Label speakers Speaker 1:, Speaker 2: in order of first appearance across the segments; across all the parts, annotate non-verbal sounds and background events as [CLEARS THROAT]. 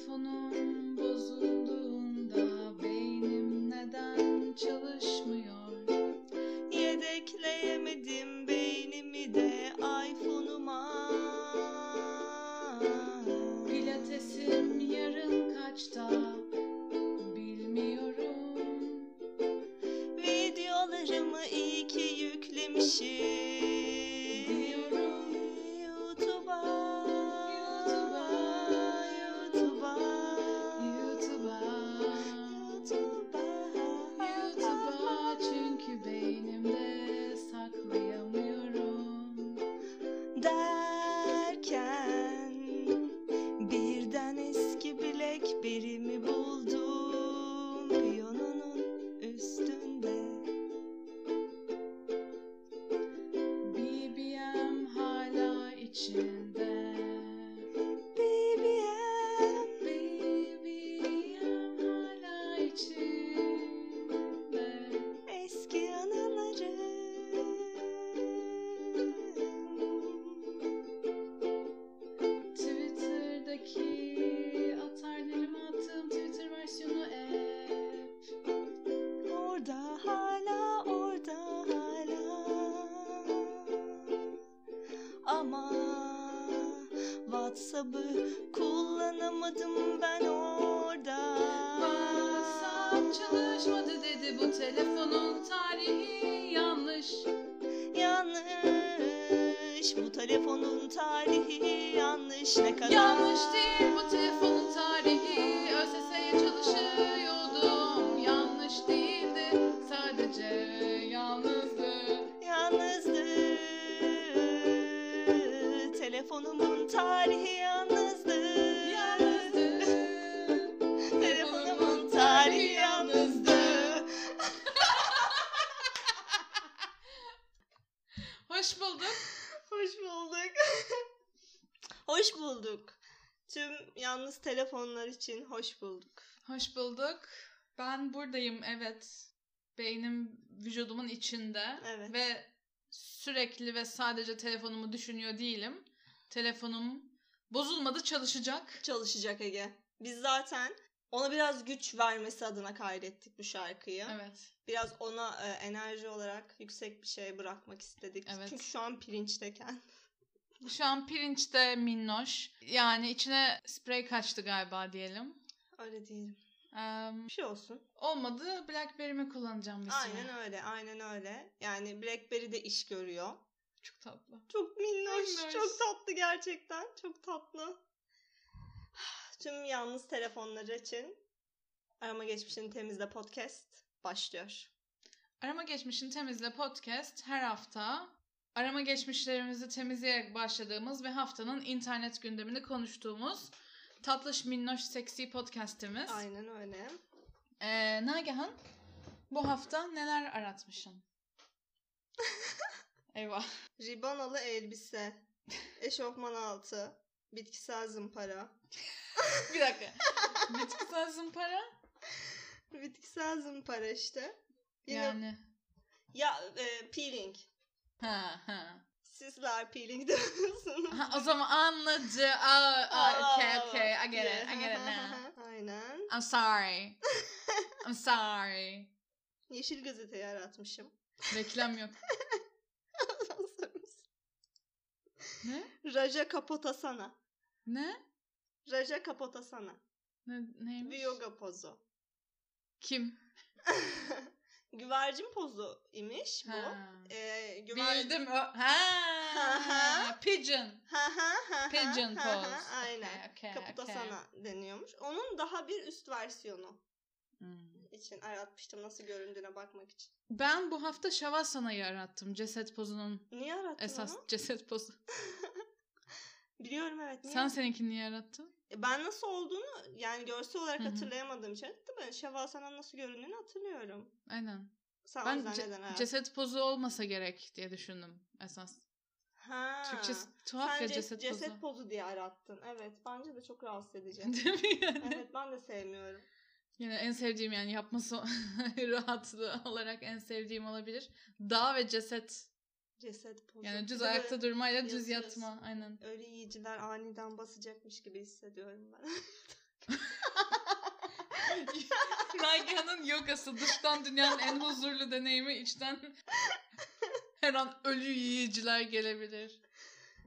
Speaker 1: Telefonum bozulduğunda beynim neden çalışmıyor?
Speaker 2: Yedekleyemedim beynimi de iPhone'uma.
Speaker 1: Pilatesim yarın kaçta? Bilmiyorum.
Speaker 2: Videolarımı iyi ki yüklemişim. Tüm yalnız telefonlar için hoş bulduk.
Speaker 1: Hoş bulduk Ben buradayım evet Beynim vücudumun içinde
Speaker 2: Evet.
Speaker 1: Ve sürekli ve sadece telefonumu düşünüyor değilim Telefonum bozulmadı çalışacak
Speaker 2: Çalışacak Ege. Biz zaten ona biraz güç vermesi adına kaydettik bu şarkıyı.
Speaker 1: Evet
Speaker 2: Biraz ona e, enerji olarak yüksek bir şey bırakmak istedik.
Speaker 1: Evet.
Speaker 2: Çünkü şu an pirinçteken.
Speaker 1: Şu an pirinçte minnoş. Yani içine sprey kaçtı galiba diyelim.
Speaker 2: Öyle diyelim.
Speaker 1: Eee,
Speaker 2: Bir şey olsun.
Speaker 1: olmadı Blackberry'mi kullanacağım bir süre.
Speaker 2: Aynen öyle, aynen öyle. Yani BlackBerry de iş görüyor.
Speaker 1: Çok tatlı.
Speaker 2: Çok minnoş,
Speaker 1: Minnoş.
Speaker 2: çok tatlı gerçekten. Çok tatlı. Tüm yalnız telefonlar için Arama Geçmişini Temizle podcast başlıyor.
Speaker 1: Arama Geçmişin Temizle podcast her hafta arama geçmişlerimizi temizleyerek başladığımız ve haftanın internet gündemini konuştuğumuz tatlış minnoş seksi podcastimiz.
Speaker 2: Aynen öyle.
Speaker 1: Ee, Nagihan bu hafta neler aratmışsın? [LAUGHS] Eyvah.
Speaker 2: Ribanalı elbise, eşofman altı, bitkisel zımpara. [LAUGHS]
Speaker 1: Bir dakika. Bitkisel zımpara?
Speaker 2: Bitkisel zımpara işte. Yine
Speaker 1: Yani.
Speaker 2: ya e, peeling.
Speaker 1: Ha ha.
Speaker 2: Sizler peeling diyorsunuz.
Speaker 1: Ha, o zaman anladı. Aa, aa, okay, okay. I get it. I get it now. [LAUGHS]
Speaker 2: Aynen.
Speaker 1: I'm sorry. [LAUGHS] I'm sorry.
Speaker 2: Yeşil gazeteyi aratmışım.
Speaker 1: Reklam yok. [LAUGHS] Ne?
Speaker 2: Raja Kapotasana.
Speaker 1: Ne?
Speaker 2: Raja Kapotasana.
Speaker 1: Ne neymiş?
Speaker 2: Bir yoga pozu.
Speaker 1: Kim?
Speaker 2: Güvercin pozu imiş bu.
Speaker 1: Ha.
Speaker 2: Ee, güver-
Speaker 1: Bildim. O... Ha.
Speaker 2: ha.
Speaker 1: Pigeon.
Speaker 2: Ha ha ha
Speaker 1: Pigeon
Speaker 2: ha ha,
Speaker 1: pose.
Speaker 2: Aynen.
Speaker 1: Okay, okay,
Speaker 2: Kapotasana deniyormuş. Onun daha bir üst versiyonu
Speaker 1: Hmm.
Speaker 2: için aratmıştım nasıl göründüğüne bakmak için.
Speaker 1: Ben bu hafta Shavasανa'yı arattım. Ceset pozunun
Speaker 2: Niye arattın
Speaker 1: esas
Speaker 2: onu?
Speaker 1: ceset pozu. [LAUGHS]
Speaker 2: Biliyorum evet. Niye?
Speaker 1: Sen seninkini niye arattın?
Speaker 2: E, Ben nasıl olduğunu yani görsel olarak
Speaker 1: Hı hı.
Speaker 2: hatırlayamadığım için de ben Şevvalsana'nın nasıl göründüğünü hatırlıyorum.
Speaker 1: Aynen.
Speaker 2: Sen
Speaker 1: Ben ce-
Speaker 2: neden
Speaker 1: ceset pozu olmasa gerek diye düşündüm esas.
Speaker 2: Ha.
Speaker 1: Türkçesi tuhaf
Speaker 2: Sen
Speaker 1: ya
Speaker 2: ce-
Speaker 1: ceset,
Speaker 2: ceset
Speaker 1: pozu.
Speaker 2: diye arattın. Evet bence de çok rahatsız edici. [LAUGHS]
Speaker 1: Değil mi yani?
Speaker 2: evet ben de sevmiyorum.
Speaker 1: Yani en sevdiğim yani yapması [LAUGHS] rahatlığı olarak en sevdiğim olabilir. Dağ ve ceset.
Speaker 2: Ceset pozu.
Speaker 1: Yani düz ayakta durmayla düz yatma. Aynen.
Speaker 2: Öyle yiyiciler aniden basacakmış gibi hissediyorum ben. [LAUGHS]
Speaker 1: Nagihan'ın yogası dıştan dünyanın en huzurlu deneyimi içten [LAUGHS] her an ölü yiyiciler gelebilir.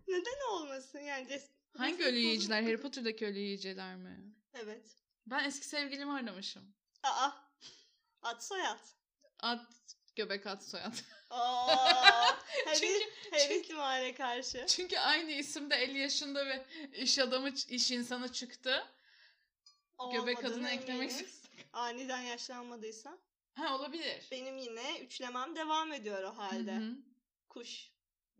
Speaker 2: Neden olmasın yani? ces-
Speaker 1: Hangi ölü yiyiciler? Harry Potter'daki ölü yiyiciler mi?
Speaker 2: Evet.
Speaker 1: Ben eski sevgilimi aramışım.
Speaker 2: Aa. At soyad.
Speaker 1: At, göbek at soyad.
Speaker 2: Aa. [LAUGHS] Her,
Speaker 1: Çünkü-
Speaker 2: her
Speaker 1: çünkü-
Speaker 2: ihtimale karşı.
Speaker 1: Çünkü aynı isimde 50 yaşında ve iş adamı, iş insanı çıktı. Göbek
Speaker 2: Olmadığına
Speaker 1: adını eklemek.
Speaker 2: Aniden yaşlanmadıysa.
Speaker 1: Ha olabilir.
Speaker 2: Benim yine üçlemem devam ediyor o halde.
Speaker 1: Hı hı.
Speaker 2: Kuş.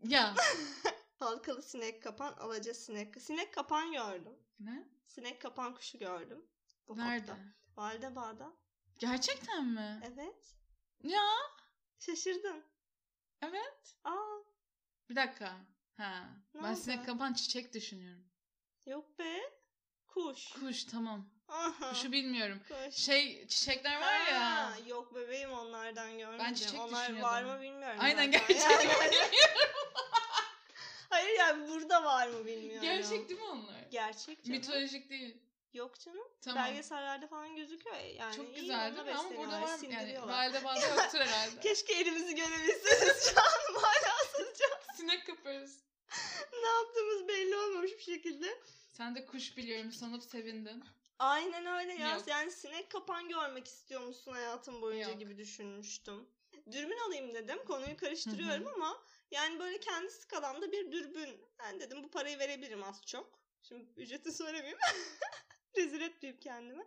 Speaker 1: Ya. [LAUGHS]
Speaker 2: Halkalı sinek kapan, alaca sinek. Sinek kapan gördüm.
Speaker 1: ne?
Speaker 2: Sinek kapan kuşu gördüm. Bu
Speaker 1: Nerede?
Speaker 2: hafta. Validebağ'da.
Speaker 1: Gerçekten mi?
Speaker 2: Evet.
Speaker 1: Ya.
Speaker 2: Şaşırdın.
Speaker 1: Evet.
Speaker 2: Aa.
Speaker 1: Bir dakika. Ha.
Speaker 2: Ne
Speaker 1: ben
Speaker 2: oldu?
Speaker 1: sinek kapan çiçek düşünüyorum.
Speaker 2: Yok be. Kuş.
Speaker 1: Kuş tamam.
Speaker 2: Aha.
Speaker 1: Kuşu bilmiyorum.
Speaker 2: Kuş.
Speaker 1: Şey çiçekler var ya.
Speaker 2: Ha, Yok bebeğim onlardan görmedim.
Speaker 1: çiçek
Speaker 2: Onlar var mı bilmiyorum.
Speaker 1: Aynen gerçekten. [LAUGHS]
Speaker 2: Yani- Hayır yani burada var mı bilmiyorum.
Speaker 1: Gerçek değil mi onlar?
Speaker 2: Gerçek canım.
Speaker 1: Mitolojik değil.
Speaker 2: Yok canım.
Speaker 1: Tamam.
Speaker 2: Belgesellerde falan gözüküyor. Yani
Speaker 1: Çok güzel değil mi? Ama burada var mı? Yani valide [LAUGHS] bağda yoktur herhalde.
Speaker 2: Keşke elimizi görebilseniz [LAUGHS] şu an manasızca.
Speaker 1: Sinek kapıyoruz. [LAUGHS]
Speaker 2: ne yaptığımız belli olmamış bir şekilde.
Speaker 1: Sen de kuş biliyorum sanıp sevindin.
Speaker 2: Aynen öyle ya.
Speaker 1: Yok.
Speaker 2: Yani sinek kapan görmek istiyor musun hayatın boyunca
Speaker 1: Yok.
Speaker 2: gibi düşünmüştüm. Dürbün alayım dedim. Konuyu karıştırıyorum ama yani böyle kendi skalamda bir dürbün. Ben dedim bu parayı verebilirim az çok. Şimdi ücreti söylemeyeyim. [LAUGHS] Rezil etmeyeyim kendimi.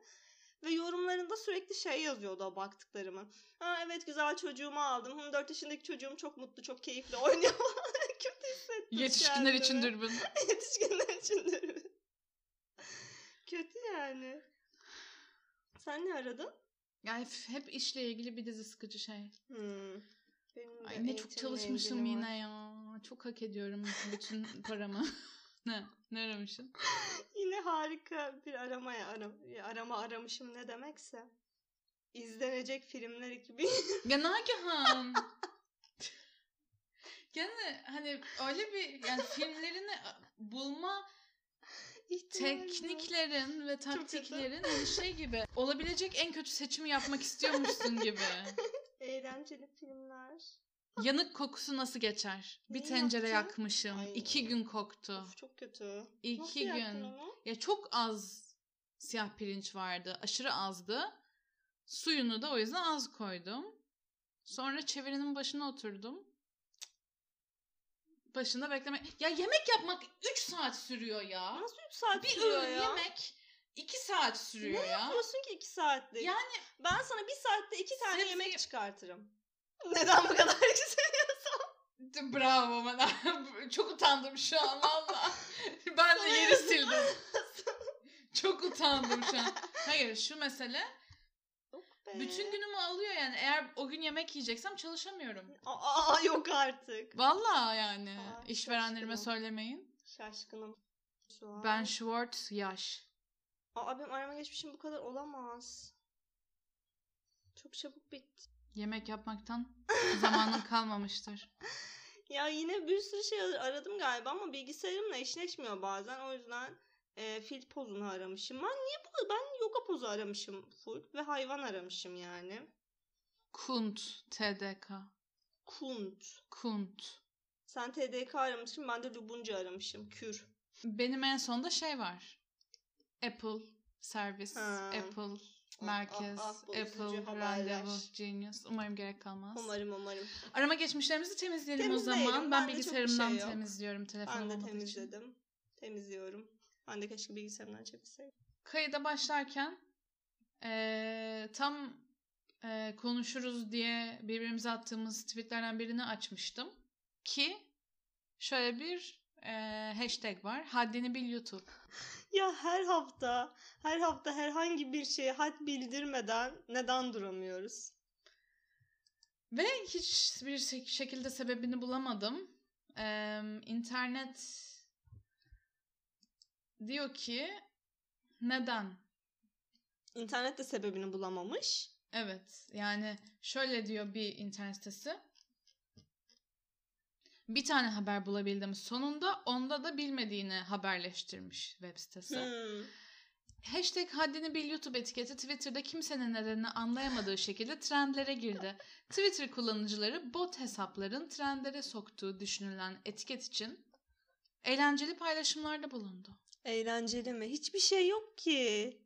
Speaker 2: Ve yorumlarında sürekli şey yazıyordu o baktıklarımı. Ha evet güzel çocuğumu aldım. Hı, 4 yaşındaki çocuğum çok mutlu, çok keyifli oynuyor. [LAUGHS] [LAUGHS] Kötü hissettim
Speaker 1: Yetişkinler için
Speaker 2: kendimi.
Speaker 1: dürbün.
Speaker 2: Yetişkinler için dürbün. Kötü yani. Sen ne aradın?
Speaker 1: Yani hep işle ilgili bir dizi sıkıcı şey.
Speaker 2: Hmm. Benim
Speaker 1: Ay ne çok çalışmışım
Speaker 2: ilgili var.
Speaker 1: yine ya. Çok hak ediyorum bütün paramı. ne? Ne aramışsın?
Speaker 2: Yine harika bir aramaya ara, arama aramışım ne demekse. İzlenecek filmler ekibi.
Speaker 1: Ya Nagihan. [LAUGHS] Yani hani öyle bir yani filmlerini bulma tekniklerin ve taktiklerin hani şey gibi olabilecek en kötü seçimi yapmak istiyormuşsun gibi. [LAUGHS]
Speaker 2: Eğlenceli filmler.
Speaker 1: Yanık kokusu nasıl geçer? Bir
Speaker 2: Neyi
Speaker 1: tencere
Speaker 2: yaptı?
Speaker 1: yakmışım.
Speaker 2: Ay.
Speaker 1: iki gün koktu.
Speaker 2: Of çok kötü.
Speaker 1: İki
Speaker 2: Nasıl yaktın
Speaker 1: gün.
Speaker 2: onu?
Speaker 1: Ya çok az siyah pirinç vardı. Aşırı azdı. Suyunu da o yüzden az koydum. Sonra çevirinin başına oturdum. Başında bekleme. Ya yemek yapmak 3 saat sürüyor ya.
Speaker 2: Nasıl 3 saat
Speaker 1: Bir
Speaker 2: sürüyor ya?
Speaker 1: yemek 2 saat sürüyor
Speaker 2: Ne
Speaker 1: ya.
Speaker 2: yapıyorsun ki 2 saatte?
Speaker 1: Yani
Speaker 2: Ben sana bir saatte 2 tane
Speaker 1: Sebze-
Speaker 2: yemek çıkartırım. Neden bu kadar [LAUGHS] güzel?
Speaker 1: bravo bana. [LAUGHS] Çok utandım şu an valla. [LAUGHS] Ben de yeri sildim. Çok utandım şu an. Hayır şu mesele bütün günümü alıyor yani. Eğer o gün yemek yiyeceksem çalışamıyorum.
Speaker 2: Aa yok artık.
Speaker 1: Valla yani.
Speaker 2: Aa,
Speaker 1: İşverenlerime
Speaker 2: şaşkınım.
Speaker 1: söylemeyin.
Speaker 2: Şaşkınım. Şu an.
Speaker 1: Ben Schwartz yaş.
Speaker 2: Aa benim arama geçmişim bu kadar olamaz. Çok çabuk bitti.
Speaker 1: Yemek yapmaktan zamanım [LAUGHS] kalmamıştır.
Speaker 2: Ya yine bir sürü şey aradım galiba ama bilgisayarımla eşleşmiyor bazen. O yüzden e, fil pozunu aramışım. Ben niye bu? Ben yoga pozu aramışım full ve hayvan aramışım yani.
Speaker 1: Kunt. TDK.
Speaker 2: Kunt.
Speaker 1: Kunt.
Speaker 2: Sen TDK aramışsın ben de Lubunca aramışım. Kür.
Speaker 1: Benim en sonda şey var. Apple servis,
Speaker 2: Ha.
Speaker 1: Apple merkez,
Speaker 2: ah, ah,
Speaker 1: Apple randevu, genius. Umarım gerek kalmaz.
Speaker 2: Umarım umarım.
Speaker 1: Arama geçmişlerimizi temizleyelim o zaman. Ben
Speaker 2: çok bir
Speaker 1: bilgisayarımdan
Speaker 2: şey yok.
Speaker 1: temizliyorum telefon
Speaker 2: Ben de
Speaker 1: olmadığı için.
Speaker 2: temizledim. Temizliyorum. Ben de keşke bilgisayarımdan çevirseydim.
Speaker 1: Kayıda başlarken eee, tam eee, konuşuruz diye birbirimize attığımız tweetlerden birini açmıştım. Ki şöyle bir eee, hashtag var. Haddini bil YouTube. [LAUGHS]
Speaker 2: Ya her hafta, her hafta herhangi bir şeye had bildirmeden neden duramıyoruz?
Speaker 1: Ve hiçbir şekilde sebebini bulamadım. Eee internet diyor ki neden?
Speaker 2: İnternet de sebebini bulamamış.
Speaker 1: Evet yani şöyle diyor bir internet sitesi. Bir tane haber bulabildim sonunda onda da bilmediğini haberleştirmiş web sitesi.
Speaker 2: Hmm.
Speaker 1: Hashtag haddini bil YouTube etiketi Twitter'da kimsenin nedenini anlayamadığı şekilde trendlere girdi. Twitter kullanıcıları bot hesapların trendlere soktuğu düşünülen etiket için eğlenceli paylaşımlarda bulundu.
Speaker 2: Eğlenceli mi? Hiçbir şey yok ki.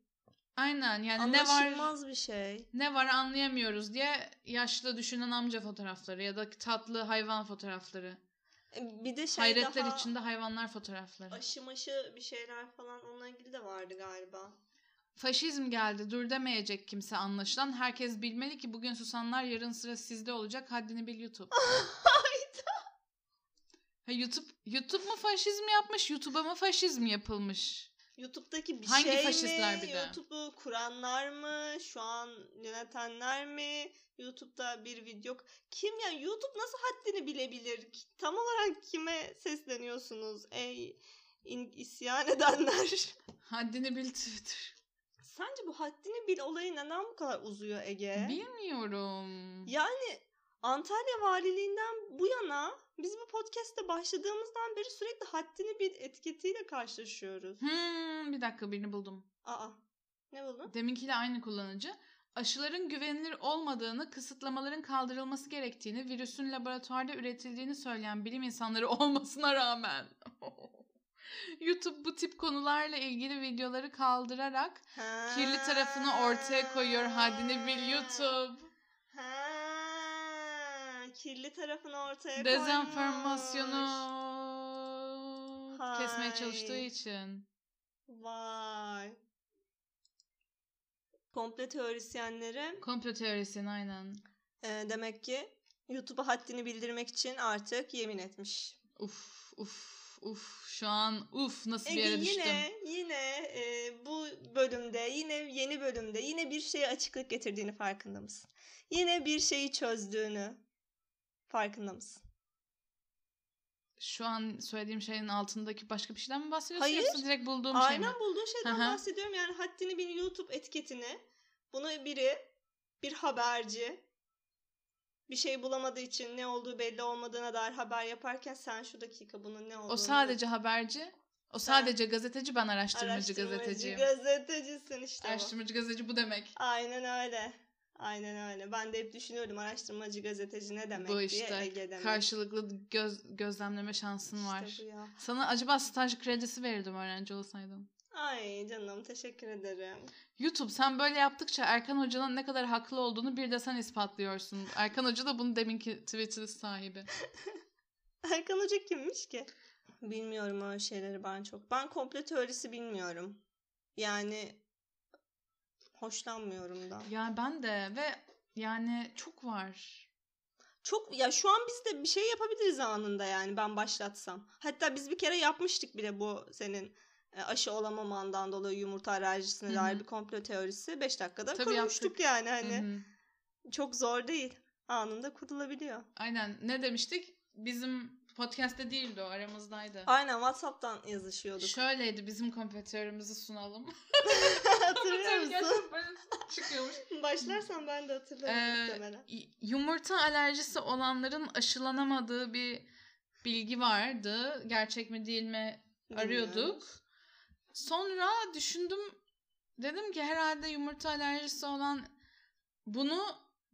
Speaker 1: Aynen yani ne var
Speaker 2: Anlaşılmaz bir şey.
Speaker 1: ne var anlayamıyoruz diye yaşlı düşünen amca fotoğrafları ya da tatlı hayvan fotoğrafları.
Speaker 2: Bir de şey
Speaker 1: Hayretler
Speaker 2: daha
Speaker 1: içinde hayvanlar fotoğrafları.
Speaker 2: aşı maşı bir şeyler falan onunla ilgili de vardı galiba.
Speaker 1: Faşizm geldi dur demeyecek kimse anlaşılan. Herkes bilmeli ki bugün susanlar yarın sıra sizde olacak. Haddini bil YouTube. [LAUGHS] Ha, YouTube YouTube mu faşizm yapmış, YouTube'a mı faşizm yapılmış?
Speaker 2: YouTube'daki bir
Speaker 1: Hangi
Speaker 2: şey
Speaker 1: faşistler
Speaker 2: mi?
Speaker 1: bir de?
Speaker 2: YouTube'u kuranlar mı? Şu an yönetenler mi? YouTube'da bir video. Kim yani YouTube nasıl haddini bilebilir? Tam olarak kime sesleniyorsunuz? Ey isyan [LAUGHS] edenler.
Speaker 1: Haddini bil Twitter.
Speaker 2: Sence bu haddini bil olayı neden bu kadar uzuyor Ege?
Speaker 1: Bilmiyorum.
Speaker 2: Yani Antalya Valiliğinden bu yana biz bu podcast'te başladığımızdan beri sürekli haddini bil etiketiyle karşılaşıyoruz.
Speaker 1: Hmm, bir dakika birini buldum.
Speaker 2: Aa ne buldun?
Speaker 1: Deminkiyle aynı kullanıcı. Aşıların güvenilir olmadığını, kısıtlamaların kaldırılması gerektiğini, virüsün laboratuvarda üretildiğini söyleyen bilim insanları [LAUGHS] olmasına rağmen [LAUGHS] YouTube bu tip konularla ilgili videoları kaldırarak kirli tarafını ortaya koyuyor. Haddini bil YouTube.
Speaker 2: Kirli tarafını ortaya
Speaker 1: Dezenformasyonu
Speaker 2: koymuş.
Speaker 1: kesmeye
Speaker 2: Hay.
Speaker 1: çalıştığı için.
Speaker 2: Vay. Komple teorisyenlere
Speaker 1: Komplo teorisyen aynen.
Speaker 2: e, demek ki YouTube'a haddini bildirmek için artık yemin etmiş.
Speaker 1: Uf uf uf şu an uf nasıl bir
Speaker 2: Ege
Speaker 1: yere düştüm.
Speaker 2: yine yine e, bu bölümde yine yeni bölümde yine bir şeye açıklık getirdiğini farkında mısın? Yine bir şeyi çözdüğünü farkında mısın?
Speaker 1: Şu an söylediğim şeyin altındaki başka bir şeyden mi bahsediyorsun
Speaker 2: Hayır.
Speaker 1: yoksa direkt bulduğum
Speaker 2: Aynen
Speaker 1: şey mi?
Speaker 2: bulduğun şeyden
Speaker 1: Hı hı.
Speaker 2: bahsediyorum. Yani haddini bil YouTube etiketini bunu biri bir haberci bir şey bulamadığı için ne olduğu belli olmadığına dair haber yaparken sen şu dakika bunun ne olduğunu
Speaker 1: O sadece haberci. O sadece gazeteci ben araştırmacı, gazeteciyim.
Speaker 2: gazetecisin işte bu.
Speaker 1: araştırmacı gazeteci bu demek.
Speaker 2: Aynen öyle. Aynen öyle. Ben de hep düşünüyordum araştırmacı gazeteci ne demek
Speaker 1: bu
Speaker 2: diye
Speaker 1: işte
Speaker 2: Ege demek.
Speaker 1: karşılıklı göz, gözlemleme şansın var.
Speaker 2: İşte ya.
Speaker 1: Sana acaba staj kredisi verirdim öğrenci olsaydın.
Speaker 2: Ay canım teşekkür ederim.
Speaker 1: YouTube sen böyle yaptıkça Erkan Hoca'nın ne kadar haklı olduğunu bir de sen ispatlıyorsun. Erkan Hoca da bunu deminki Twitter sahibi. [LAUGHS]
Speaker 2: Erkan Hoca kimmiş ki? Bilmiyorum öyle şeyleri ben çok. Ben komplo teorisi bilmiyorum. Yani hoşlanmıyorum da.
Speaker 1: Ya ben de ve yani çok var.
Speaker 2: Çok ya şu an biz de bir şey yapabiliriz anında yani ben başlatsam. Hatta biz bir kere yapmıştık bile bu senin e, aşı olamamandan dolayı yumurta alerjisine
Speaker 1: Hı hı.
Speaker 2: dair bir komplo teorisi. 5 dakikada
Speaker 1: Tabii
Speaker 2: kurmuştuk
Speaker 1: yaptık.
Speaker 2: yani hani.
Speaker 1: hı.
Speaker 2: Çok zor değil. Anında kurulabiliyor.
Speaker 1: Aynen ne demiştik? Bizim podcast'te değildi o aramızdaydı.
Speaker 2: Aynen WhatsApp'tan yazışıyorduk.
Speaker 1: Şöyleydi bizim kompetörümüzü sunalım. [LAUGHS]
Speaker 2: Hatırlıyor musun?
Speaker 1: Çıkıyormuş. [LAUGHS]
Speaker 2: Başlarsan ben de hatırlarım
Speaker 1: Ee,
Speaker 2: muhtemelen.
Speaker 1: yumurta alerjisi olanların aşılanamadığı bir bilgi vardı. Gerçek mi değil mi arıyorduk. Sonra düşündüm. Dedim ki herhalde yumurta alerjisi olan bunu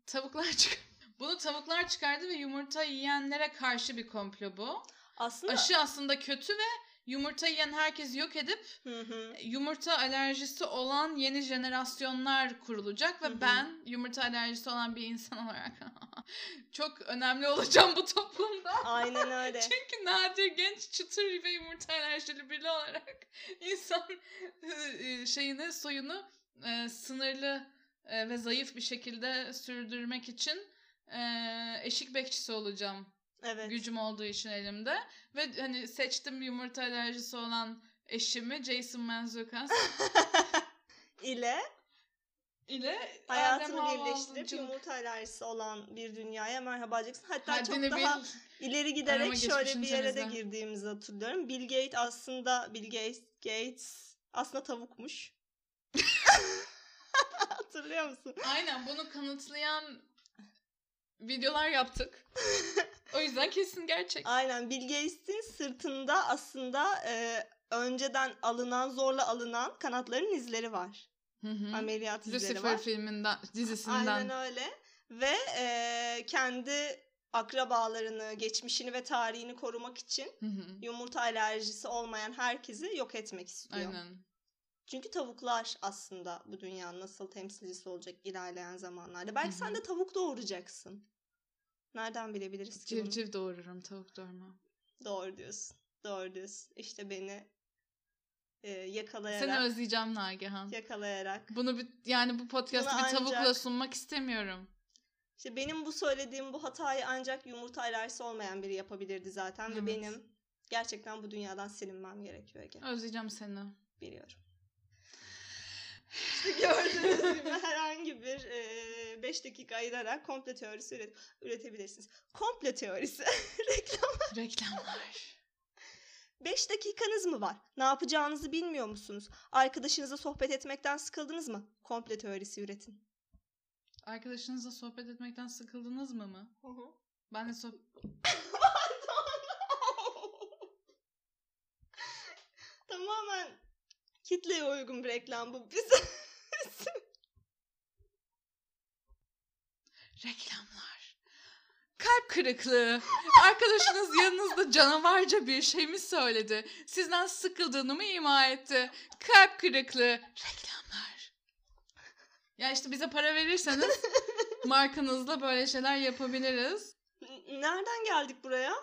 Speaker 1: tavuklar [LAUGHS] çık bunu tavuklar çıkardı ve yumurta yiyenlere karşı bir komplo bu.
Speaker 2: Aslında
Speaker 1: Aşı aslında kötü ve yumurta yiyen herkes yok edip
Speaker 2: Hı hı.
Speaker 1: yumurta alerjisi olan yeni jenerasyonlar kurulacak ve
Speaker 2: Hı hı.
Speaker 1: ben yumurta alerjisi olan bir insan olarak [LAUGHS] çok önemli olacağım bu toplumda.
Speaker 2: Aynen öyle. [LAUGHS]
Speaker 1: Çünkü nadir genç çıtır ve yumurta alerjili biri olarak [LAUGHS] insan e, şeyini soyunu e, sınırlı e, ve zayıf bir şekilde sürdürmek için e, eşik bekçisi olacağım.
Speaker 2: Evet.
Speaker 1: Gücüm olduğu için elimde ve hani seçtim yumurta alerjisi olan eşimi Jason Mantzoukas [LAUGHS]
Speaker 2: ile
Speaker 1: ile
Speaker 2: hayatını
Speaker 1: Adem
Speaker 2: birleştirip yumurta alerjisi olan bir dünyaya merhaba diyeceksin. Hatta
Speaker 1: Haddini
Speaker 2: çok daha
Speaker 1: bil.
Speaker 2: ileri giderek şöyle bir yere de girdiğimizi hatırlıyorum. Bill Gates aslında Bill Gates, Gates aslında tavukmuş. [LAUGHS] [LAUGHS] Hatırlıyor musun?
Speaker 1: Aynen bunu kanıtlayan videolar yaptık. [LAUGHS] o yüzden kesin gerçek.
Speaker 2: Aynen Bill Gates'in sırtında aslında e, önceden alınan, zorla alınan kanatların izleri var.
Speaker 1: Hı hı.
Speaker 2: Ameliyat izleri
Speaker 1: Lucifer
Speaker 2: var.
Speaker 1: filminden, dizisinden.
Speaker 2: Aynen öyle. Ve e, kendi akrabalarını, geçmişini ve tarihini korumak için
Speaker 1: Hı hı.
Speaker 2: yumurta alerjisi olmayan herkesi yok etmek istiyor.
Speaker 1: Aynen.
Speaker 2: Çünkü tavuklar aslında bu dünyanın nasıl temsilcisi olacak ilerleyen zamanlarda. Belki
Speaker 1: Hı hı.
Speaker 2: sen de tavuk doğuracaksın. Nereden bilebiliriz ki bunu?
Speaker 1: Civciv doğururum, tavuk doğurmam.
Speaker 2: Doğru diyorsun. Doğru diyorsun. İşte beni e, yakalayarak
Speaker 1: Seni özleyeceğim Nagihan.
Speaker 2: yakalayarak.
Speaker 1: Bunu bir, yani bu podcast'ı
Speaker 2: Bunu
Speaker 1: bir tavukla
Speaker 2: ancak-
Speaker 1: sunmak istemiyorum.
Speaker 2: İşte benim bu söylediğim bu hatayı ancak yumurta alerjisi olmayan biri yapabilirdi zaten ve
Speaker 1: Evet.
Speaker 2: benim gerçekten bu dünyadan silinmem gerekiyor Ege.
Speaker 1: Özleyeceğim seni.
Speaker 2: Biliyorum. İşte gördüğünüz gibi herhangi bir 5 dakika ayırarak komple teorisi üret- üretebilirsiniz. Komple teorisi. Reklam. [LAUGHS]
Speaker 1: Reklamlar.
Speaker 2: 5 dakikanız mı var? Ne yapacağınızı bilmiyor musunuz? Arkadaşınızla sohbet etmekten sıkıldınız mı? Komple teorisi üretin.
Speaker 1: Arkadaşınızla sohbet etmekten sıkıldınız mı mı? Ben de sohbet... [LAUGHS]
Speaker 2: Tamamen kitleye uygun bir reklam bu. Biz [LAUGHS]
Speaker 1: Reklamlar. Kalp kırıklığı. Arkadaşınız yanınızda canavarca bir şey mi söyledi? Sizden sıkıldığını mı ima etti? Kalp kırıklığı. Reklamlar. Ya işte bize para verirseniz markanızla böyle şeyler yapabiliriz.
Speaker 2: nereden geldik buraya?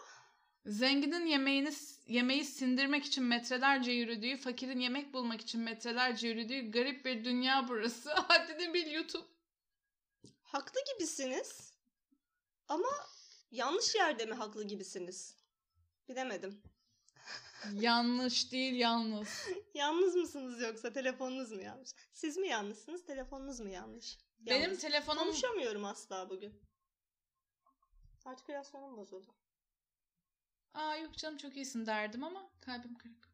Speaker 1: Zenginin yemeğini yemeği sindirmek için metrelerce yürüdüğü, fakirin yemek bulmak için metrelerce yürüdüğü garip bir dünya burası. [LAUGHS] Haddini bil YouTube.
Speaker 2: Haklı gibisiniz. Ama yanlış yerde mi haklı gibisiniz? Bilemedim. [LAUGHS]
Speaker 1: Yanlış değil yalnız. [LAUGHS]
Speaker 2: Yalnız mısınız yoksa telefonunuz mu yanlış? Siz mi yanlışsınız, telefonunuz mu yanlış?
Speaker 1: Benim
Speaker 2: Yalnız.
Speaker 1: telefonum
Speaker 2: Konuşamıyorum asla bugün. Artikülasyonum bozuldu.
Speaker 1: Aa yok canım çok iyisin derdim ama kalbim kırık.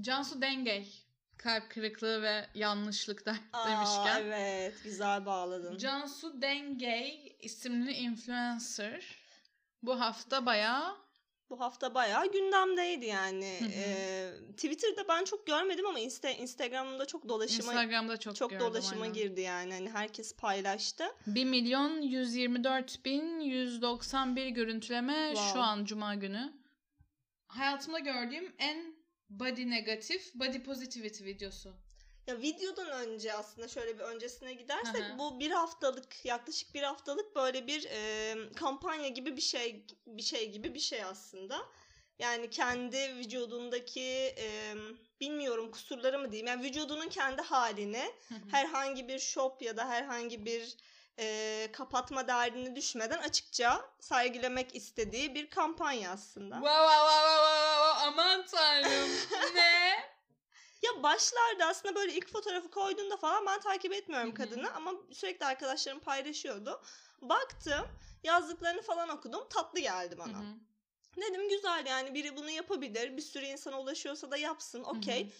Speaker 1: Cansu Dengey. Kalp kırıklığı ve yanlışlık der,
Speaker 2: Aa,
Speaker 1: demişken.
Speaker 2: evet güzel bağladın.
Speaker 1: Cansu Dengey isimli influencer bu hafta bayağı
Speaker 2: Bu hafta bayağı gündemdeydi yani.
Speaker 1: Hı hı.
Speaker 2: Ee, Twitter'da ben çok görmedim ama Insta Instagram'da çok dolaşıma
Speaker 1: Instagram'da çok,
Speaker 2: çok
Speaker 1: gördüm,
Speaker 2: dolaşıma
Speaker 1: aynen.
Speaker 2: girdi yani. Hani herkes paylaştı.
Speaker 1: 1 milyon 124 bin 191 görüntüleme
Speaker 2: Wow.
Speaker 1: şu an cuma günü. Hayatımda gördüğüm en body negatif, body positivity videosu.
Speaker 2: Ya videodan önce aslında şöyle bir öncesine gidersek
Speaker 1: Hı hı.
Speaker 2: bu bir haftalık yaklaşık bir haftalık böyle bir e, kampanya gibi bir şey bir şey gibi bir şey aslında. Yani kendi vücudundaki e, bilmiyorum kusurları mı diyeyim yani vücudunun kendi halini
Speaker 1: Hı hı.
Speaker 2: herhangi bir shop ya da herhangi bir e, kapatma derdine düşmeden açıkça sergilemek istediği bir kampanya aslında.
Speaker 1: Wow, wow, wow, wow, wow, aman tanrım. ne? [LAUGHS]
Speaker 2: Ya başlarda aslında böyle ilk fotoğrafı koyduğunda falan ben takip etmiyorum kadını ama sürekli arkadaşlarım paylaşıyordu. Baktım yazdıklarını falan okudum tatlı geldi bana.
Speaker 1: Hı hı.
Speaker 2: Dedim güzel yani biri bunu yapabilir bir sürü insana ulaşıyorsa da yapsın okey.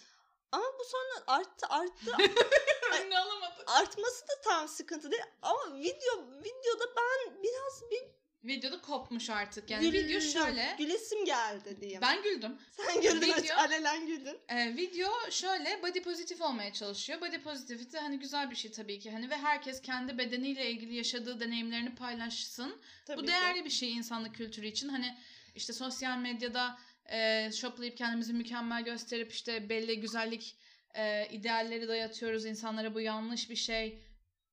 Speaker 2: Ama bu sonra arttı arttı [LAUGHS]
Speaker 1: Önüne alamadım.
Speaker 2: artması da tam sıkıntı değil ama video videoda ben biraz bir
Speaker 1: Videoda kopmuş artık. Yani
Speaker 2: güldüm,
Speaker 1: video şöyle.
Speaker 2: gülesim geldi diyeyim.
Speaker 1: Ben güldüm.
Speaker 2: Sen güldün
Speaker 1: Video-
Speaker 2: alelen güldün.
Speaker 1: Ee, video şöyle body pozitif olmaya çalışıyor. Body positivity hani güzel bir şey tabii ki. Hani ve herkes kendi bedeniyle ilgili yaşadığı deneyimlerini paylaşsın.
Speaker 2: Tabii
Speaker 1: Bu
Speaker 2: ki.
Speaker 1: değerli bir şey insanlık kültürü için. Hani işte sosyal medyada e, shoplayıp kendimizi mükemmel gösterip işte belli güzellik e, idealleri dayatıyoruz insanlara. Bu yanlış bir şey.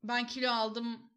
Speaker 1: Ben kilo aldım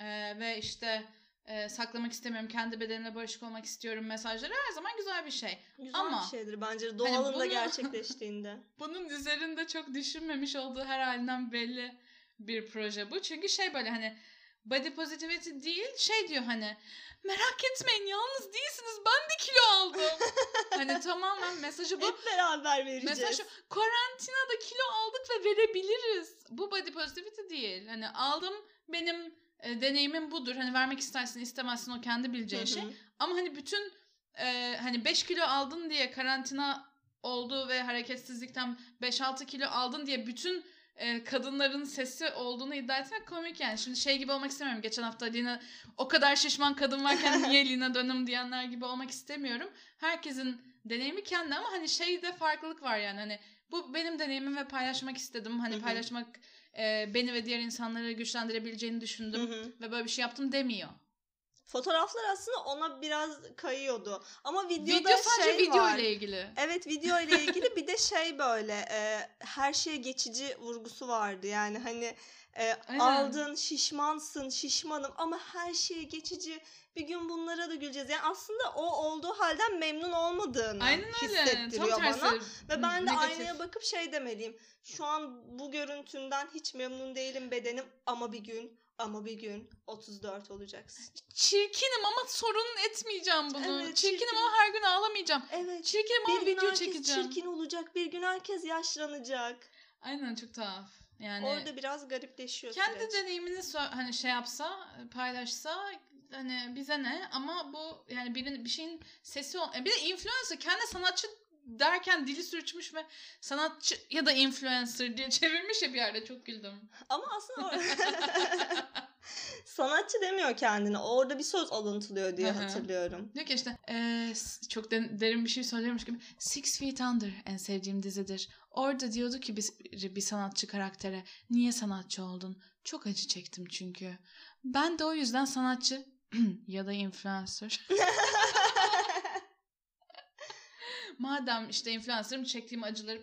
Speaker 1: e, ve işte e, saklamak istemiyorum. Kendi bedenimle barışık olmak istiyorum mesajları her zaman güzel bir şey.
Speaker 2: Güzel
Speaker 1: Ama-
Speaker 2: bir şeydir bence doğalında
Speaker 1: bunu-
Speaker 2: gerçekleştiğinde. [LAUGHS]
Speaker 1: Bunun üzerinde çok düşünmemiş olduğu her halinden belli bir proje bu. Çünkü şey böyle hani body positivity değil şey diyor hani merak etmeyin yalnız değilsiniz ben de kilo aldım. [LAUGHS] hani tamamen mesajı bu.
Speaker 2: Hep beraber vereceğiz.
Speaker 1: Mesaj şu karantinada kilo aldık ve verebiliriz. Bu body positivity değil. Hani aldım benim e, deneyimim budur. Hani vermek istersin istemezsin o kendi bileceğin
Speaker 2: Hı
Speaker 1: şey. Ama hani bütün e, hani 5 kilo aldın diye karantina oldu ve hareketsizlikten 5-6 kilo aldın diye bütün e, kadınların sesi olduğunu iddia etmek komik yani. Şimdi şey gibi olmak istemiyorum. Geçen hafta Lina o kadar şişman kadın varken [LAUGHS] niye Lina dönüm diyenler gibi olmak istemiyorum. Herkesin deneyimi kendi ama hani şeyde farklılık var yani hani bu benim deneyimim ve paylaşmak istedim. Hani paylaşmak e, beni ve diğer insanları güçlendirebileceğini düşündüm
Speaker 2: Hı hı.
Speaker 1: ve böyle bir şey yaptım demiyor.
Speaker 2: Fotoğraflar aslında ona biraz kayıyordu. Ama videoda
Speaker 1: Video sadece
Speaker 2: şey
Speaker 1: video
Speaker 2: var.
Speaker 1: ile ilgili.
Speaker 2: Evet video ile ilgili bir de şey böyle e, her şeye geçici vurgusu vardı. Yani hani e,
Speaker 1: Aynen.
Speaker 2: aldın şişmansın şişmanım ama her şeye geçici bir gün bunlara da güleceğiz. Yani aslında o olduğu halden memnun olmadığını
Speaker 1: Aynen öyle. Tam
Speaker 2: hissettiriyor
Speaker 1: tersi.
Speaker 2: bana. Ve ben de
Speaker 1: negatif.
Speaker 2: aynaya bakıp şey demeliyim. Şu an bu görüntümden hiç memnun değilim bedenim ama bir gün ama bir gün 34 olacaksın.
Speaker 1: Çirkinim ama sorun etmeyeceğim bunu.
Speaker 2: Evet,
Speaker 1: çirkinim
Speaker 2: çirkin.
Speaker 1: ama her gün ağlamayacağım.
Speaker 2: Evet.
Speaker 1: Çirkinim ama
Speaker 2: Bir gün
Speaker 1: video
Speaker 2: herkes
Speaker 1: çekeceğim.
Speaker 2: çirkin olacak. Bir gün herkes yaşlanacak.
Speaker 1: Aynen çok tuhaf. Yani
Speaker 2: Orada biraz garipleşiyor
Speaker 1: kendi
Speaker 2: süreç.
Speaker 1: deneyimini hani şey yapsa, paylaşsa hani bize ne ama bu yani birinin bir şeyin sesi ol. e, Bir de influencer kendi sanatçı derken dili sürçmüş ve sanatçı ya da influencer diye [LAUGHS] çevirmiş ya bir yerde çok güldüm.
Speaker 2: Ama aslında [LAUGHS] sanatçı demiyor kendine. Orada bir söz alıntılıyor diye hatırlıyorum.
Speaker 1: Diyor ki işte s- çok de- derin bir şey söylüyormuş gibi Six Feet Under en sevdiğim dizidir. Orada diyordu ki bir, bir sanatçı karaktere niye sanatçı oldun? Çok acı çektim çünkü. Ben de o yüzden sanatçı [CLEARS THROAT] ya da influencer. [LAUGHS] Madem işte influencer'ım çektiğim acıları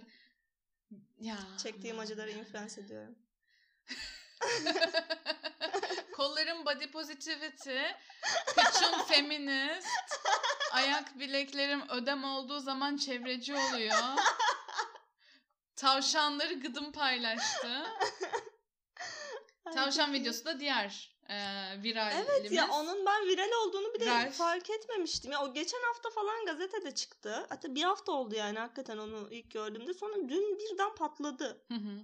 Speaker 1: ya
Speaker 2: Çektiğim acıları influence ediyorum. [LAUGHS]
Speaker 1: Kollarım body positivity, kıçım feminist, ayak bileklerim ödem olduğu zaman çevreci oluyor. Tavşanları gıdım paylaştı.
Speaker 2: Ay,
Speaker 1: Tavşan videosu da diğer e, viral
Speaker 2: Evet ya onun ben viral olduğunu bir de
Speaker 1: Ralph.
Speaker 2: fark etmemiştim. Ya o geçen hafta falan gazetede çıktı. Hatta bir hafta oldu yani hakikaten onu ilk gördüğümde. Sonra dün birden patladı.
Speaker 1: Hı hı.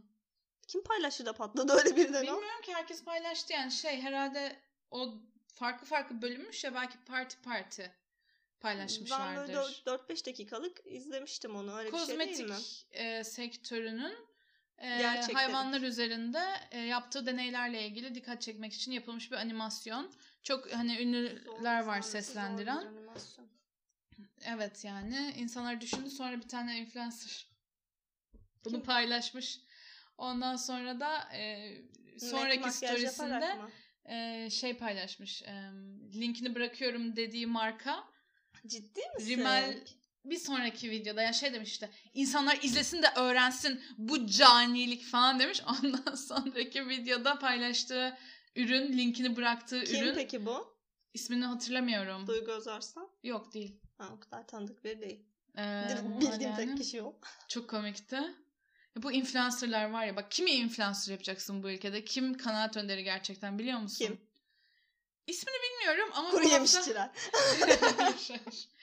Speaker 2: Kim paylaştı da patladı öyle birden o?
Speaker 1: Bilmiyorum ki herkes paylaştı yani şey herhalde o farklı farklı bölünmüş ya belki parti parti
Speaker 2: Ben
Speaker 1: paylaşmışlardır.
Speaker 2: böyle 4-5 dakikalık izlemiştim onu. Öyle bir şey
Speaker 1: kozmetik
Speaker 2: değil mi?
Speaker 1: e, sektörünün e,
Speaker 2: Gerçekleri.
Speaker 1: hayvanlar üzerinde e, yaptığı deneylerle ilgili dikkat çekmek için yapılmış bir animasyon. Çok hani ünlüler var
Speaker 2: Zor-
Speaker 1: seslendiren.
Speaker 2: zor.
Speaker 1: Evet yani insanlar düşündü sonra bir tane influencer bunu
Speaker 2: Kim?
Speaker 1: paylaşmış. Ondan sonra da e, sonraki
Speaker 2: Makyaj
Speaker 1: storiesinde e, şey paylaşmış. e, linkini bırakıyorum dediği marka
Speaker 2: Ciddi misin?
Speaker 1: Rimmel bir sonraki videoda yani şey demiş işte insanlar izlesin de öğrensin bu canilik falan demiş. [LAUGHS] Ondan sonraki videoda paylaştığı ürün linkini bıraktığı
Speaker 2: Kim
Speaker 1: ürün
Speaker 2: peki bu?
Speaker 1: ismini hatırlamıyorum.
Speaker 2: Duygu Özarslan?
Speaker 1: Yok değil.
Speaker 2: Ha, o kadar tanıdık biri değil.
Speaker 1: Ee,
Speaker 2: Bildiğim
Speaker 1: yani
Speaker 2: tek kişi o. [LAUGHS]
Speaker 1: Çok komikti. Bu influencerlar var ya bak kimi influencer yapacaksın bu ülkede? Kim kanaat önderi gerçekten biliyor musun?
Speaker 2: Kim?
Speaker 1: İsmini bilmiyorum ama
Speaker 2: Kuru
Speaker 1: bu hafta...
Speaker 2: yemişçiler. [LAUGHS]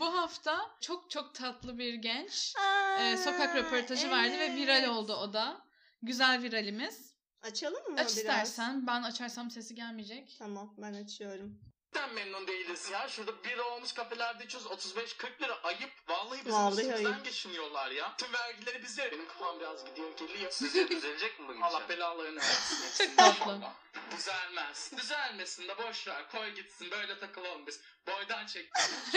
Speaker 1: bu hafta çok çok tatlı bir genç
Speaker 2: Aa,
Speaker 1: e, sokak röportajı verdi ve viral
Speaker 2: evet.
Speaker 1: oldu o da. Güzel viralimiz.
Speaker 2: Açalım mı
Speaker 1: Aç
Speaker 2: biraz?
Speaker 1: istersen. Ben açarsam sesi gelmeyecek.
Speaker 2: Tamam ben açıyorum.
Speaker 3: Gerçekten memnun değiliz ya. Şurada bira olmuş kafelerde içiyoruz 35-40 lira ayıp. Vallahi bizim
Speaker 2: Vallahi
Speaker 3: üstümüzden
Speaker 2: ayıp.
Speaker 3: geçiniyorlar ya. Tüm vergileri bize. Benim kafam biraz gidiyor geliyor.
Speaker 4: Sizce düzelecek mi bu
Speaker 3: Allah belalarını [LAUGHS] versin.
Speaker 1: Çok tatlı.
Speaker 3: İnşallah. Düzelmez. Düzelmesin de boş ver. Koy gitsin. Böyle takılalım biz. Boydan çek. [LAUGHS]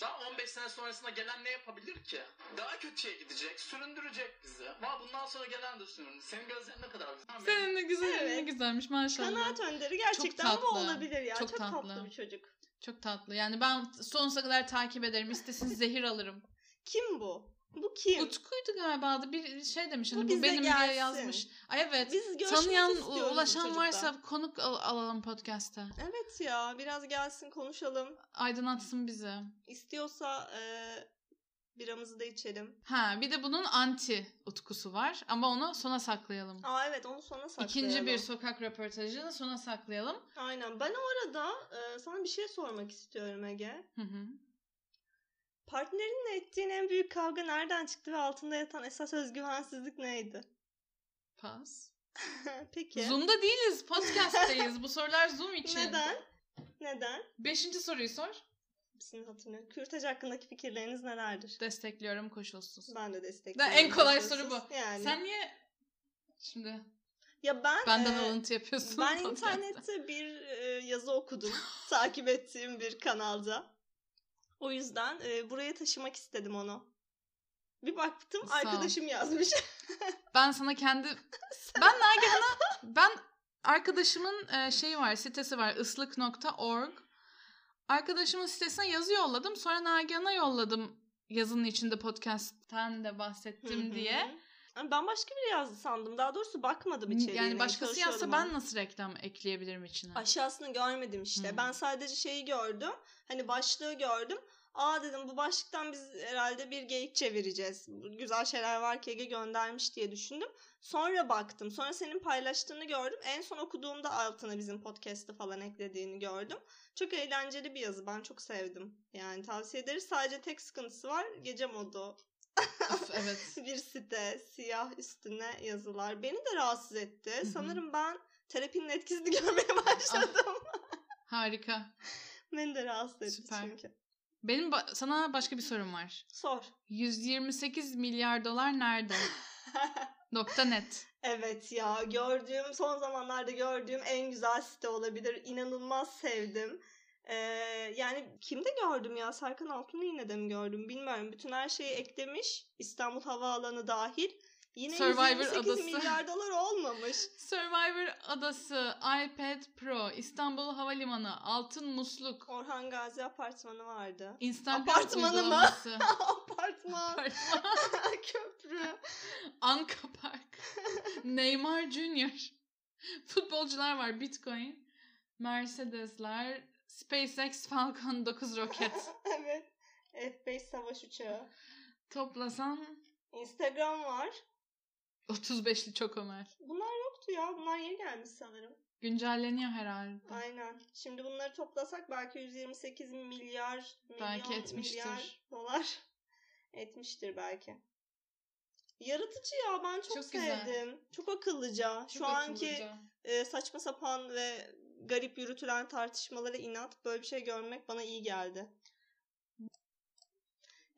Speaker 3: Daha 15 sene sonrasında gelen ne yapabilir ki? Daha kötüye gidecek. Süründürecek bizi. Valla bundan sonra gelen de süründü. Senin gözlerin ne kadar güzel.
Speaker 1: Senin de güzel. Güzelmiş maşallah.
Speaker 2: Kanaat önderi gerçekten bu
Speaker 1: tatlı.
Speaker 2: olabilir ya.
Speaker 1: Çok
Speaker 2: Çok, tatlı.
Speaker 1: tatlı.
Speaker 2: bir çocuk.
Speaker 1: Çok tatlı. Yani ben sonsuza kadar takip ederim. İstesin [LAUGHS] zehir alırım.
Speaker 2: Kim bu? Bu kim?
Speaker 1: Utku'ydu galiba adı. Bir şey demiş.
Speaker 2: Bu
Speaker 1: Hani bu,
Speaker 2: bize
Speaker 1: benim diye
Speaker 2: gelsin.
Speaker 1: yazmış. Ay evet.
Speaker 2: Biz
Speaker 1: Tanıyan,
Speaker 2: bu
Speaker 1: ulaşan varsa konuk al- alalım podcast'a.
Speaker 2: Evet ya biraz gelsin konuşalım.
Speaker 1: Aydınlatsın bizi.
Speaker 2: İstiyorsa e, biramızı da içelim.
Speaker 1: Ha bir de bunun anti utkusu var ama onu sona saklayalım.
Speaker 2: Aa evet onu sona saklayalım.
Speaker 1: İkinci bir sokak röportajını sona saklayalım.
Speaker 2: Aynen. Ben o arada e, sana bir şey sormak istiyorum Ege.
Speaker 1: Hı hı.
Speaker 2: Partnerinle ettiğin en büyük kavga nereden çıktı ve altında yatan esas özgüvensizlik neydi?
Speaker 1: Pas. [LAUGHS]
Speaker 2: Peki.
Speaker 1: Zoom'da değiliz. Podcast'teyiz. Bu sorular Zoom için.
Speaker 2: Neden? Neden?
Speaker 1: Beşinci soruyu sor.
Speaker 2: Hepsini hatırlıyorum. Kürtaj hakkındaki fikirleriniz nelerdir?
Speaker 1: Destekliyorum koşulsuz.
Speaker 2: Ben de destekliyorum.
Speaker 1: en kolay
Speaker 2: koşulsuz.
Speaker 1: soru bu.
Speaker 2: Yani.
Speaker 1: Sen niye şimdi
Speaker 2: ya ben
Speaker 1: benden
Speaker 2: e,
Speaker 1: alıntı yapıyorsun?
Speaker 2: Ben [LAUGHS] internette bir e, yazı okudum. [LAUGHS] takip ettiğim bir kanalda. O yüzden e, buraya taşımak istedim onu. Bir baktım
Speaker 1: Sağ ol.
Speaker 2: arkadaşım yazmış. [LAUGHS]
Speaker 1: Ben sana kendi... Ben Nagihan'a... Ben arkadaşımın e, şeyi var, sitesi var. ıslık.org. Arkadaşımın sitesine yazı yolladım. Sonra Nagihan'a yolladım yazının içinde podcast'ten de bahsettim diye.
Speaker 2: Ben başka biri yazdı sandım. Daha doğrusu bakmadım içeriğine.
Speaker 1: Yani başkası yazsa ben nasıl reklam ekleyebilirim içine?
Speaker 2: Aşağısını görmedim işte.
Speaker 1: Hı.
Speaker 2: Ben sadece şeyi gördüm. Hani başlığı gördüm. Aa dedim bu başlıktan biz herhalde bir geyik çevireceğiz. Güzel şeyler var ki Ege göndermiş diye düşündüm. Sonra baktım. Sonra senin paylaştığını gördüm. En son okuduğumda altına bizim podcast'ı falan eklediğini gördüm. Çok eğlenceli bir yazı. Ben çok sevdim. Yani tavsiye ederiz. Sadece tek sıkıntısı var. Gece modu.
Speaker 1: Of, evet. [LAUGHS]
Speaker 2: bir site. Siyah üstüne yazılar. Beni de rahatsız etti.
Speaker 1: hı.
Speaker 2: Sanırım ben terapinin etkisini [LAUGHS] görmeye başladım.
Speaker 1: Harika. [LAUGHS]
Speaker 2: Beni de rahatsız etti
Speaker 1: Süper.
Speaker 2: çünkü.
Speaker 1: Benim ba- sana başka bir sorum var.
Speaker 2: Sor.
Speaker 1: 128 milyar dolar nerede? Nokta net.
Speaker 2: Evet ya gördüğüm son zamanlarda gördüğüm en güzel site olabilir. İnanılmaz sevdim. Ee, yani kimde gördüm ya? Serkan Altun'u yine de mi gördüm bilmiyorum. Bütün her şeyi eklemiş. İstanbul Havaalanı dahil. Yine
Speaker 1: Survivor
Speaker 2: 128
Speaker 1: adası.
Speaker 2: milyar dolar olmamış. [LAUGHS]
Speaker 1: Survivor Adası, iPad Pro, İstanbul Havalimanı, Altın Musluk,
Speaker 2: Orhan Gazi apartmanı vardı.
Speaker 1: Instagram
Speaker 2: Apartmanı mı? [LAUGHS] Apartman, [LAUGHS]
Speaker 1: Apartman, [LAUGHS]
Speaker 2: köprü.
Speaker 1: Anka Park, [LAUGHS] Neymar Junior, futbolcular var, Bitcoin, Mercedesler, SpaceX Falcon 9 roket.
Speaker 2: evet. F5 savaş uçağı.
Speaker 1: Toplasan
Speaker 2: Instagram var.
Speaker 1: 35'li çok Ömer.
Speaker 2: Bunlar yoktu ya. Bunlar yeni gelmiş sanırım.
Speaker 1: Güncelleniyor herhalde.
Speaker 2: Aynen. Şimdi bunları toplasak belki 128 milyar milyon, milyar dolar etmiştir belki. Yaratıcı ya ben çok,
Speaker 1: Çok güzel.
Speaker 2: sevdim. Çok akıllıca. Şu
Speaker 1: Çok
Speaker 2: anki
Speaker 1: akıllıca.
Speaker 2: e, saçma sapan ve garip yürütülen tartışmalara inat böyle bir şey görmek bana iyi geldi.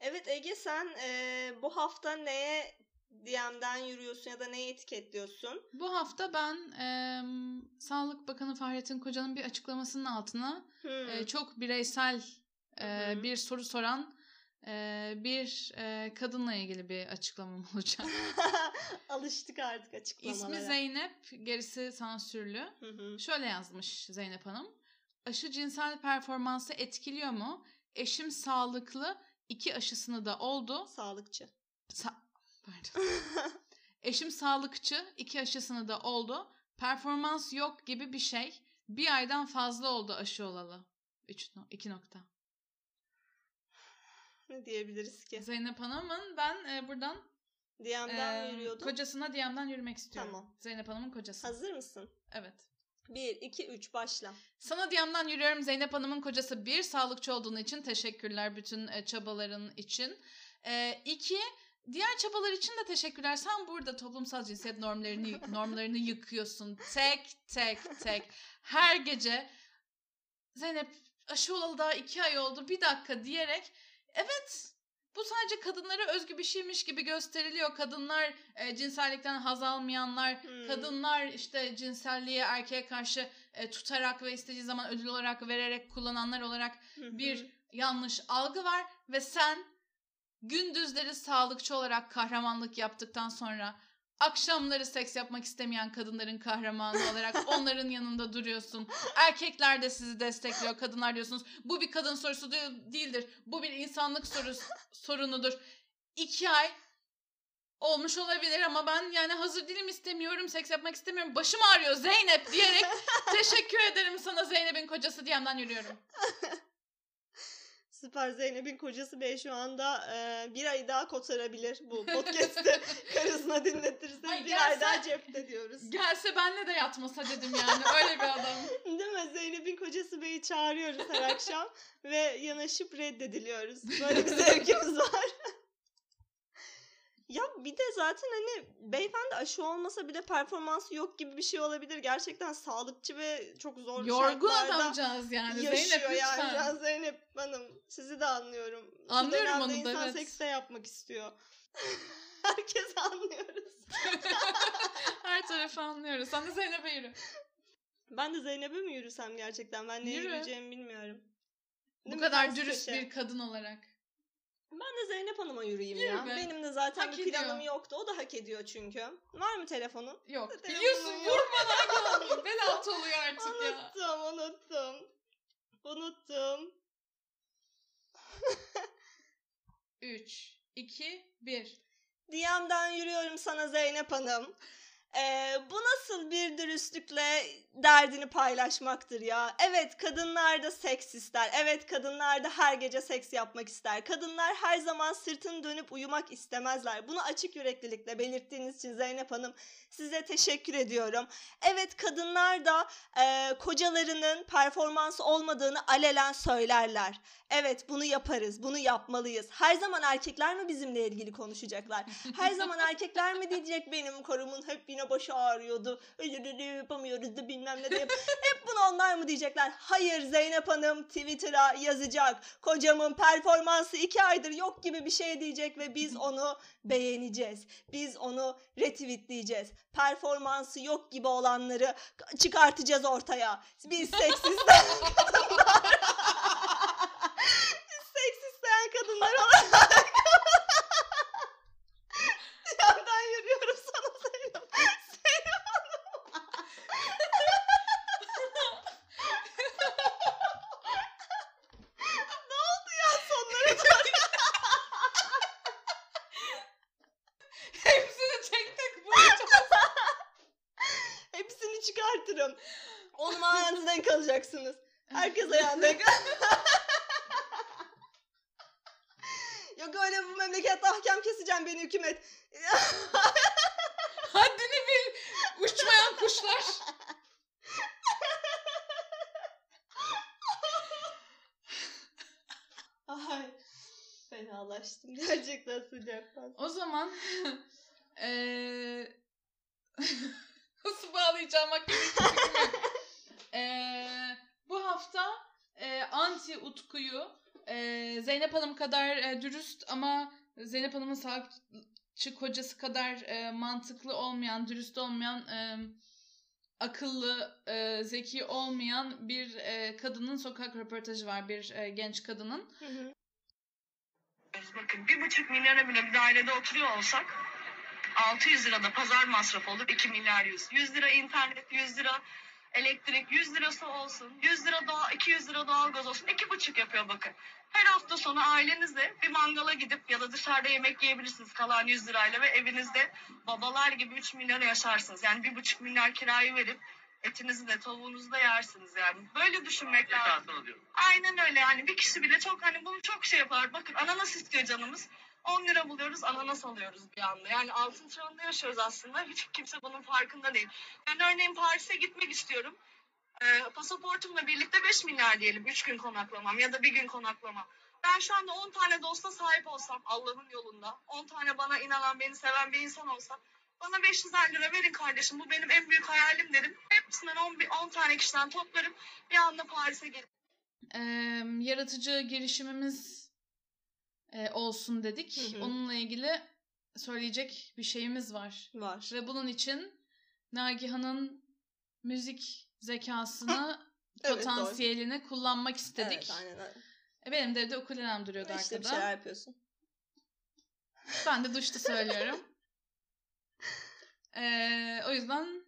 Speaker 2: Evet Ege sen e, bu hafta neye DM'den yürüyorsun ya da neye etiketliyorsun?
Speaker 1: Bu hafta ben em, Sağlık Bakanı Fahrettin Koca'nın bir açıklamasının altına
Speaker 2: Hmm.
Speaker 1: e, çok bireysel e,
Speaker 2: hı.
Speaker 1: bir soru soran e, bir e, kadınla ilgili bir açıklamam [LAUGHS] olacak. [LAUGHS]
Speaker 2: Alıştık artık açıklamalara.
Speaker 1: İsmi Zeynep, gerisi sansürlü.
Speaker 2: Hı hı.
Speaker 1: Şöyle yazmış Zeynep Hanım. Aşı cinsel performansı etkiliyor mu? Eşim sağlıklı, iki aşısını da oldu.
Speaker 2: Sağlıkçı.
Speaker 1: Sa- Pardon. [LAUGHS] Eşim sağlıkçı, iki aşısını da oldu. Performans yok gibi bir şey. Bir aydan fazla oldu aşı olalı. Üç, no- iki nokta.
Speaker 2: Ne diyebiliriz ki?
Speaker 1: Zeynep Hanım'ın ben e, buradan
Speaker 2: DM'den
Speaker 1: e,
Speaker 2: yürüyordum.
Speaker 1: kocasına DM'den yürümek istiyorum.
Speaker 2: Tamam.
Speaker 1: Zeynep Hanım'ın kocası.
Speaker 2: Hazır mısın?
Speaker 1: Evet.
Speaker 2: 1, 2, 3 başla.
Speaker 1: Sana DM'den yürüyorum Zeynep Hanım'ın kocası. Bir, sağlıkçı olduğun için teşekkürler bütün e, çabaların için. E, iki, diğer çabalar için de teşekkürler. Sen burada toplumsal cinsiyet normlarını [LAUGHS] normlarını yıkıyorsun. Tek tek tek. Her gece Zeynep aşı olalı daha iki ay oldu bir dakika diyerek evet bu sadece kadınlara özgü bir şeymiş gibi gösteriliyor. Kadınlar e, cinsellikten haz almayanlar,
Speaker 2: Hmm.
Speaker 1: kadınlar işte cinselliği erkeğe karşı e, tutarak ve istediği zaman ödül olarak vererek kullananlar olarak bir yanlış algı var ve sen gündüzleri sağlıkçı olarak kahramanlık yaptıktan sonra akşamları seks yapmak istemeyen kadınların kahramanı olarak onların yanında duruyorsun. Erkekler de sizi destekliyor, kadınlar diyorsunuz. Bu bir kadın sorusu değil- değildir. Bu bir insanlık sorusu, sorunudur. İki ay olmuş olabilir ama ben yani hazır değilim istemiyorum, seks yapmak istemiyorum. Başım ağrıyor Zeynep diyerek [LAUGHS] teşekkür ederim sana Zeynep'in kocası diyemden yürüyorum.
Speaker 2: Süper Zeynep'in kocası bey şu anda e, bir ay daha kotarabilir bu podcast'ı [LAUGHS] karısına dinletirse.
Speaker 1: Ay,
Speaker 2: bir ay
Speaker 1: gelse-
Speaker 2: daha cepte diyoruz.
Speaker 1: Gelse benle de yatmasa dedim yani öyle bir adam. [LAUGHS]
Speaker 2: Değil mi? Zeynep'in kocası beyi çağırıyoruz her akşam ve yanaşıp reddediliyoruz. Böyle bir [LAUGHS] zevkimiz var. Ya bir de zaten hani beyefendi aşı olmasa bir de performansı yok gibi bir şey olabilir. Gerçekten sağlıkçı ve çok zor
Speaker 1: Yorgun
Speaker 2: şartlarda
Speaker 1: adamcağız yani.
Speaker 2: yaşıyor
Speaker 1: Zeynep
Speaker 2: yani.
Speaker 1: lütfen.
Speaker 2: Zeynep Hanım sizi de anlıyorum.
Speaker 1: Anlıyorum onu da,
Speaker 2: insan
Speaker 1: evet.
Speaker 2: seks de yapmak istiyor. [LAUGHS] Herkes anlıyoruz. [LAUGHS]
Speaker 1: Her tarafı anlıyoruz. Sen de Zeynep'e yürü.
Speaker 2: Ben de Zeynep'e mi yürüsem gerçekten? Ben neye
Speaker 1: Yürü.
Speaker 2: yürüyeceğimi bilmiyorum.
Speaker 1: Bu
Speaker 2: Değil mi?
Speaker 1: kadar dürüst
Speaker 2: köşe.
Speaker 1: bir kadın olarak.
Speaker 2: Ben de Zeynep Hanım'a yürüyeyim
Speaker 1: Yürü
Speaker 2: ya.
Speaker 1: be.
Speaker 2: Benim de zaten
Speaker 1: Hak
Speaker 2: bir planım
Speaker 1: ediyor.
Speaker 2: yoktu. O da hak ediyor çünkü. Var mı telefonun?
Speaker 1: Yok.
Speaker 2: Telefonum
Speaker 1: Biliyorsun
Speaker 2: yok.
Speaker 1: vurma Nagihan. [LAUGHS] Bel altı oluyor artık ya.
Speaker 2: Unuttum, unuttum. Unuttum.
Speaker 1: 3, 2, 1.
Speaker 2: DM'den yürüyorum sana Zeynep Hanım. Ee, bu nasıl bir dürüstlükle derdini paylaşmaktır ya? Evet kadınlar da seks ister. Evet kadınlar da her gece seks yapmak ister. Kadınlar her zaman sırtını dönüp uyumak istemezler. Bunu açık yüreklilikle belirttiğiniz için Zeynep Hanım size teşekkür ediyorum. Evet kadınlar da e, kocalarının performans olmadığını alelen söylerler. Evet bunu yaparız, bunu yapmalıyız. Her zaman erkekler mi bizimle ilgili konuşacaklar? Her zaman erkekler mi diyecek benim korumun hep yine başı ağrıyordu. Yapamıyoruz da bilmem ne de yap- Hep bunu onlar mı diyecekler? Hayır Zeynep Hanım Twitter'a yazacak. Kocamın performansı iki aydır yok gibi bir şey diyecek ve biz onu beğeneceğiz. Biz onu retweetleyeceğiz. Performansı yok gibi olanları çıkartacağız ortaya. Biz kadınlar. [LAUGHS] [LAUGHS] Biz seksistleyen kadınlar olarak. Yandan yürüyorum sana Zeynep. Zeynep Hanım. ne oldu ya sonlara doğru?
Speaker 1: Hepsini tek tek bulacağız.
Speaker 2: Hepsini çıkartırım. Onun ayağınıza denk kalacaksınız. Herkes ayağına denk Yok öyle bu memlekette ahkam keseceğim beni hükümet.
Speaker 1: Haddini bil. Uçmayan kuşlar.
Speaker 2: Ay fenalaştım gerçekten sıcaktan.
Speaker 1: O zaman [LAUGHS] eee [LAUGHS] nasıl bağlayacağım hakkında hiçbir fikrim yok. Eee, bu hafta eee, anti Utku'yu eee, Zeynep Hanım kadar eee, dürüst ama Zeynep Hanım'ın sağlıkçı kocası kadar eee, mantıklı olmayan, dürüst olmayan, eee, akıllı, eee, zeki olmayan bir eee, kadının sokak röportajı var. Bir eee, genç kadının.
Speaker 2: Hı hı.
Speaker 4: Bakın bir buçuk milyara bile bir dairede oturuyor olsak 600 lira da pazar masrafı olur 2 milyar 100. 100 lira internet 100 lira elektrik 100 lirası olsun 100 lira doğa 200 lira doğalgaz olsun iki buçuk yapıyor bakın. Her hafta sonu ailenizle bir mangala gidip ya da dışarıda yemek yiyebilirsiniz kalan 100 lirayla ve evinizde babalar gibi 3 milyara yaşarsınız. Yani bir buçuk milyar kirayı verip etinizi de tavuğunuzu da yersiniz yani. Böyle düşünmek lazım. Aynen öyle yani bir kişi bile çok hani bunu çok şey yapar. Bakın ananas istiyor canımız. 10 lira buluyoruz ananas alıyoruz bir anda. Yani altın çağında yaşıyoruz aslında. Hiç kimse bunun farkında değil. Ben örneğin Paris'e gitmek istiyorum. Ee, pasaportumla birlikte 5 milyar diyelim 3 gün konaklamam ya da bir gün konaklamam. Ben şu anda 10 tane dosta sahip olsam Allah'ın yolunda 10 tane bana inanan beni seven bir insan olsa bana 500 lira verin kardeşim bu benim en büyük hayalim dedim. Hepsinden 10, 10 tane kişiden toplarım bir anda Paris'e gelip
Speaker 1: Eee, yaratıcı girişimimiz eee, olsun dedik.
Speaker 2: Hı hı.
Speaker 1: Onunla ilgili söyleyecek bir şeyimiz var.
Speaker 2: Var.
Speaker 1: Ve bunun için Nagihan'ın müzik zekasını, [LAUGHS]
Speaker 2: Evet,
Speaker 1: potansiyelini kullanmak istedik.
Speaker 2: Evet aynen öyle.
Speaker 1: E, benim de evde ukulelem duruyordu
Speaker 2: İşte bir
Speaker 1: arkada.
Speaker 2: şeyler yapıyorsun.
Speaker 1: Ben de duşta söylüyorum. [LAUGHS] Eee, o yüzden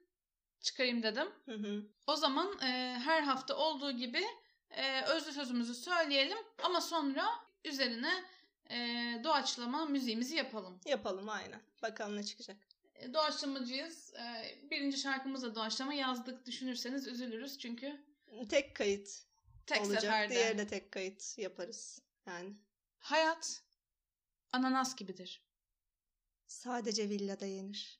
Speaker 1: çıkarayım dedim.
Speaker 2: Hı hı.
Speaker 1: O zaman eee, her hafta olduğu gibi eee, özlü sözümüzü söyleyelim ama sonra üzerine eee, doğaçlama müziğimizi yapalım.
Speaker 2: Yapalım aynen. Bakalım ne çıkacak.
Speaker 1: E, Doğaçlamacıyız. Eee, birinci şarkımız da doğaçlama yazdık düşünürseniz üzülürüz çünkü
Speaker 2: Tek kayıt
Speaker 1: tek
Speaker 2: olacak.
Speaker 1: seferde.
Speaker 2: Diğeri de tek kayıt yaparız. Yani
Speaker 1: Hayat ananas gibidir.
Speaker 2: sadece villada yenir.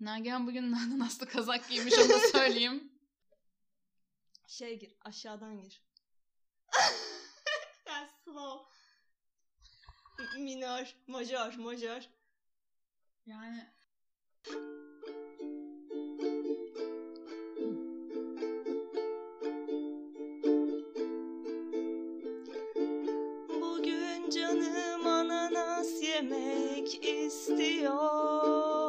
Speaker 1: Nagihan bugün [LAUGHS] ananaslı kazak giymiş onu da söyleyeyim. [LAUGHS]
Speaker 2: Şey gir aşağıdan gir. [LAUGHS] yani slow. Minör, majör, majör.
Speaker 1: Yani
Speaker 2: Bugün canım ananas yemek istiyor.